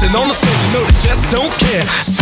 dancing on the stage, you know they just don't care.